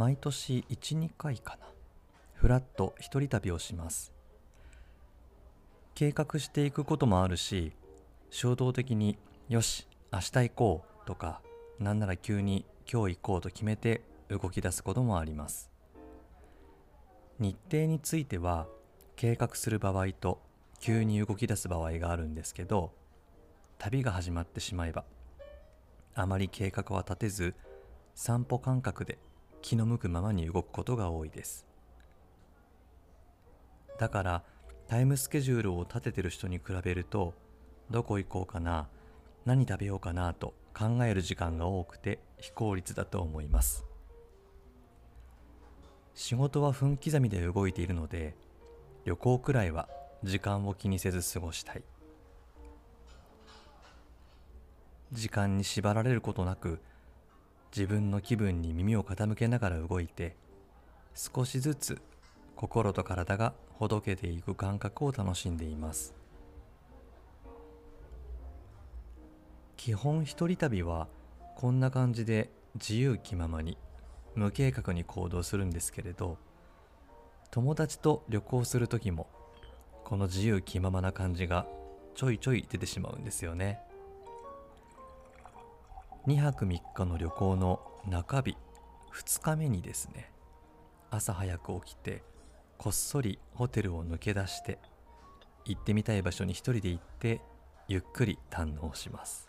毎年12回かな。ふらっと一人旅をします。計画していくこともあるし衝動的によし明日行こうとかなんなら急に今日行こうと決めて動き出すこともあります。日程については計画する場合と急に動き出す場合があるんですけど旅が始まってしまえばあまり計画は立てず散歩感覚で気の向くままに動くことが多いです。だからタイムスケジュールを立ててる人に比べるとどこ行こうかな何食べようかなと考える時間が多くて非効率だと思います。仕事は分刻みで動いているので旅行くらいは時間を気にせず過ごしたい。時間に縛られることなく自分の気分に耳を傾けながら動いて少しずつ心と体がほどけていく感覚を楽しんでいます。基本一人旅はこんな感じで自由気ままに無計画に行動するんですけれど友達と旅行する時もこの自由気ままな感じがちょいちょい出てしまうんですよね。2泊3日の旅行の中日2日目にですね朝早く起きてこっそりホテルを抜け出して行ってみたい場所に一人で行ってゆっくり堪能します。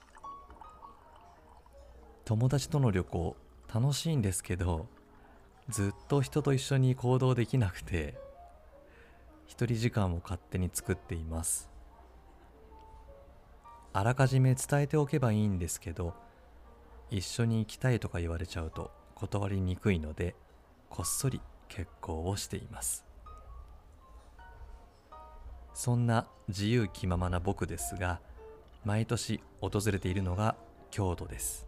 友達との旅行楽しいんですけどずっと人と一緒に行動できなくて一人時間を勝手に作っています。あらかじめ伝えておけばいいんですけど一緒に行きたいとか言われちゃうと断りにくいのでこっそり結婚をしています。そんな自由気ままな僕ですが毎年訪れているのが京都です。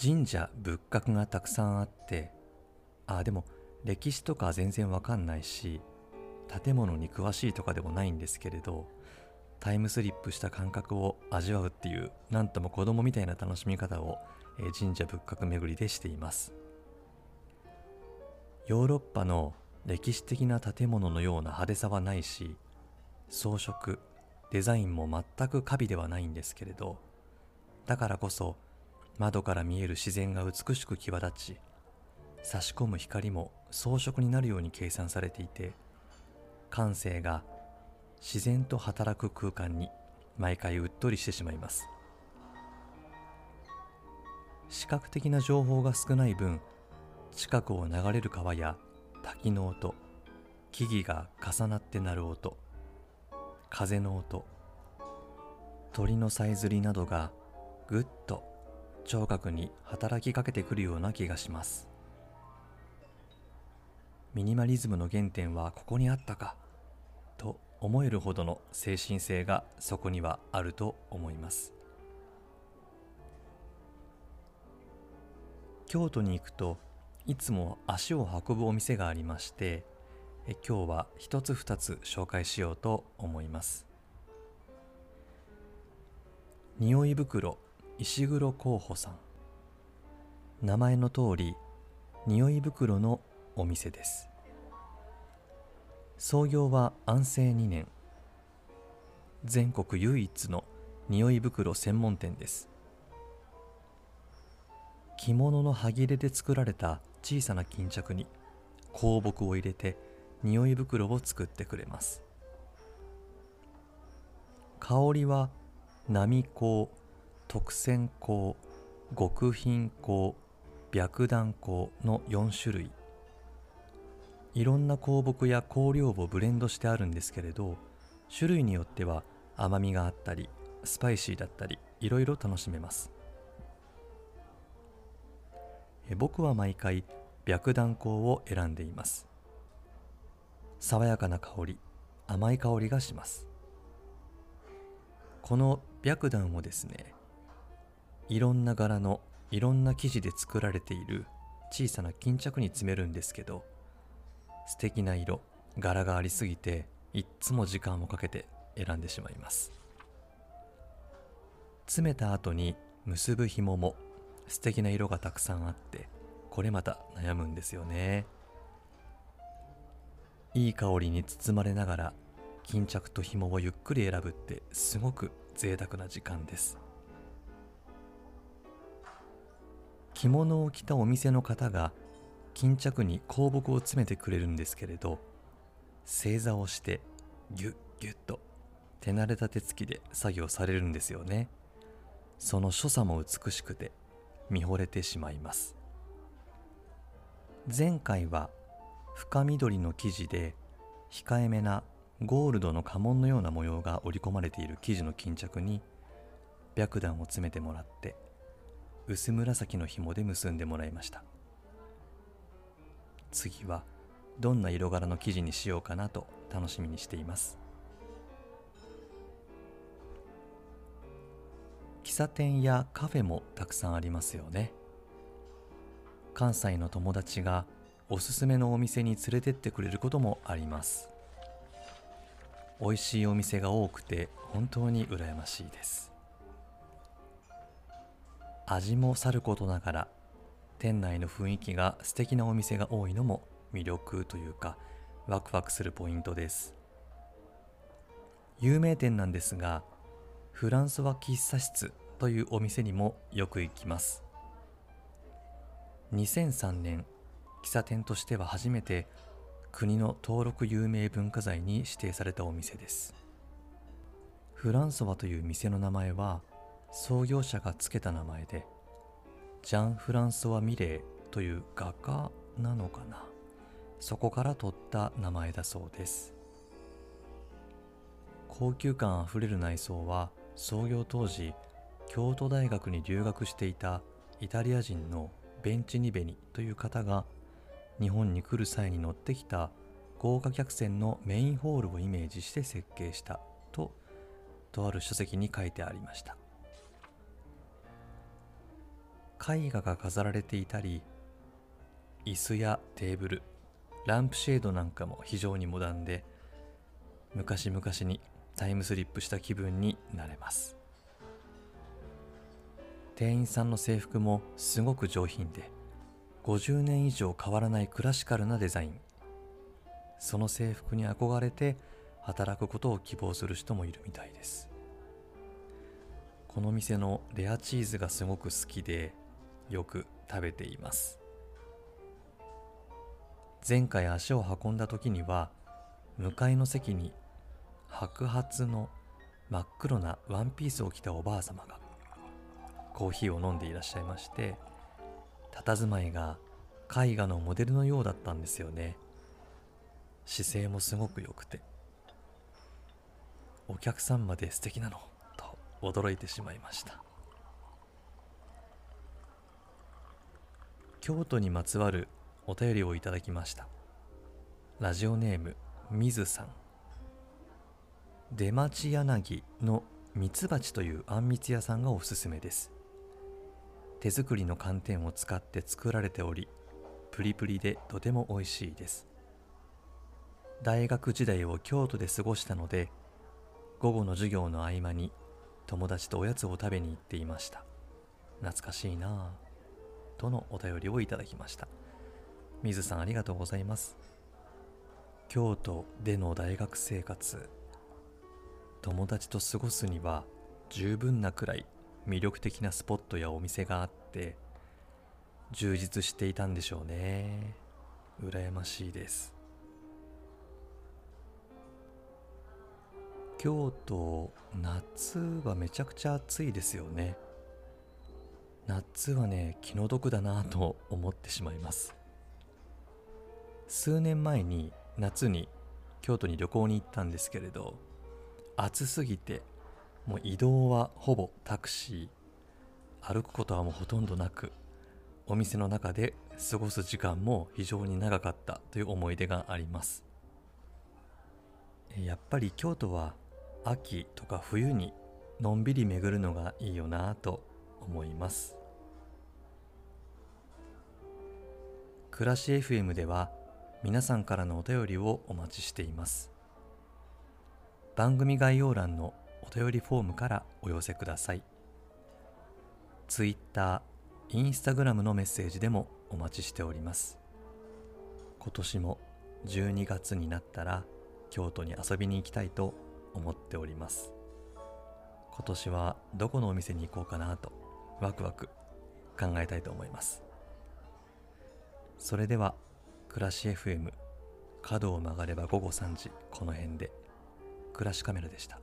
神社仏閣がたくさんあってあでも歴史とか全然わかんないし建物に詳しいとかでもないんですけれどタイムスリップした感覚を味わうっていうなんとも子供みたいな楽しみ方を、神社仏閣巡りでしています。ヨーロッパの歴史的な建物のような派手さはないし装飾デザインも全く華美ではないんですけれどだからこそ窓から見える自然が美しく際立ち差し込む光も装飾になるように計算されていて感性が自然と働く空間に毎回うっとりしてしまいます。視覚的な情報が少ない分近くを流れる川や滝の音木々が重なって鳴る音風の音鳥のさえずりなどがぐっと聴覚に働きかけてくるような気がします。ミニマリズムの原点はここにあったかと思えるほどの精神性がそこにはあると思います。京都に行くといつも足を運ぶお店がありましてえ今日は一つ二つ紹介しようと思います。匂い袋石黒候補さん。名前の通り匂い袋のお店です。創業は安政2年。全国唯一の匂い袋専門店です。着物の端切れで作られた小さな巾着に香木を入れて匂い袋を作ってくれます。香りは波香特選香極品香白檀香の4種類。いろんな香木や香料をブレンドしてあるんですけれど種類によっては甘みがあったりスパイシーだったりいろいろ楽しめます。僕は毎回白檀香を選んでいます。爽やかな香り甘い香りがします。この白檀をですねいろんな柄のいろんな生地で作られている小さな巾着に詰めるんですけど素敵な色柄がありすぎていっつも時間をかけて選んでしまいます。詰めた後に結ぶ紐も素敵な色がたくさんあってこれまた悩むんですよね。いい香りに包まれながら巾着と紐をゆっくり選ぶってすごく贅沢な時間です。着物を着たお店の方が巾着に香木を詰めてくれるんですけれど正座をしてギュッギュッと手慣れた手つきで作業されるんですよね。その所作も美しくて見惚れてしまいます。前回は深緑の生地で控えめなゴールドの家紋のような模様が織り込まれている生地の巾着に白檀を詰めてもらって薄紫の紐で結んでもらいました。次はどんな色柄の生地にしようかなと楽しみにしています。喫茶店やカフェもたくさんありますよね。関西の友達がおすすめのお店に連れてってくれることもあります。美味しいお店が多くて本当に羨ましいです。味もさることながら店内の雰囲気が素敵なお店が多いのも魅力というかワクワクするポイントです。有名店なんですがフランスは喫茶室というお店にもよく行きます。2003年喫茶店としては初めて国の登録有名文化財に指定されたお店です。フランソワという店の名前は創業者が付けた名前でジャン・フランソワ・ミレーという画家なのかな？そこから取った名前だそうです。高級感あふれる内装は創業当時京都大学に留学していたイタリア人のベンチニベニという方が日本に来る際に乗ってきた豪華客船のメインホールをイメージして設計したととある書籍に書いてありました。絵画が飾られていたり椅子やテーブルランプシェードなんかも非常にモダンで昔々にタイムスリップした気分になれます。店員さんの制服もすごく上品で50年以上変わらないクラシカルなデザイン。その制服に憧れて働くことを希望する人もいるみたいです。この店のレアチーズがすごく好きでよく食べています。前回足を運んだ時には向かいの席に白髪の真っ黒なワンピースを着たおばあ様がコーヒーを飲んでいらっしゃいまして佇まいが絵画のモデルのようだったんですよね。姿勢もすごく良くて。お客さんまで素敵なのと驚いてしまいました。京都にまつわるお便りをいただきました。ラジオネームみずさん。出町柳のミツバチというあんみつ屋さんがおすすめです。手作りの寒天を使って作られておりプリプリでとても美味しいです。大学時代を京都で過ごしたので午後の授業の合間に友達とおやつを食べに行っていました。懐かしいなぁ。とのお便りをいただきました。水さんありがとうございます。京都での大学生活友達と過ごすには十分なくらい魅力的なスポットやお店があって充実していたんでしょうね。羨ましいです。京都夏はめちゃくちゃ暑いですよね。夏はね気の毒だなと思ってしまいます。数年前に夏に京都に旅行に行ったんですけれど暑すぎてもう移動はほぼタクシー。歩くことはもうほとんどなくお店の中で過ごす時間も非常に長かったという思い出があります。やっぱり京都は秋とか冬にのんびり巡るのがいいよなと思います。暮らし FM では皆さんからのお便りをお待ちしています。番組概要欄のお便りフォームからお寄せください。Twitter、Instagram のメッセージでもお待ちしております。今年も12月になったら京都に遊びに行きたいと思っております。今年はどこのお店に行こうかなとワクワク考えたいと思います。それでは暮らし FM 角を曲がれば午後3時この辺で。暮らしカメラでした。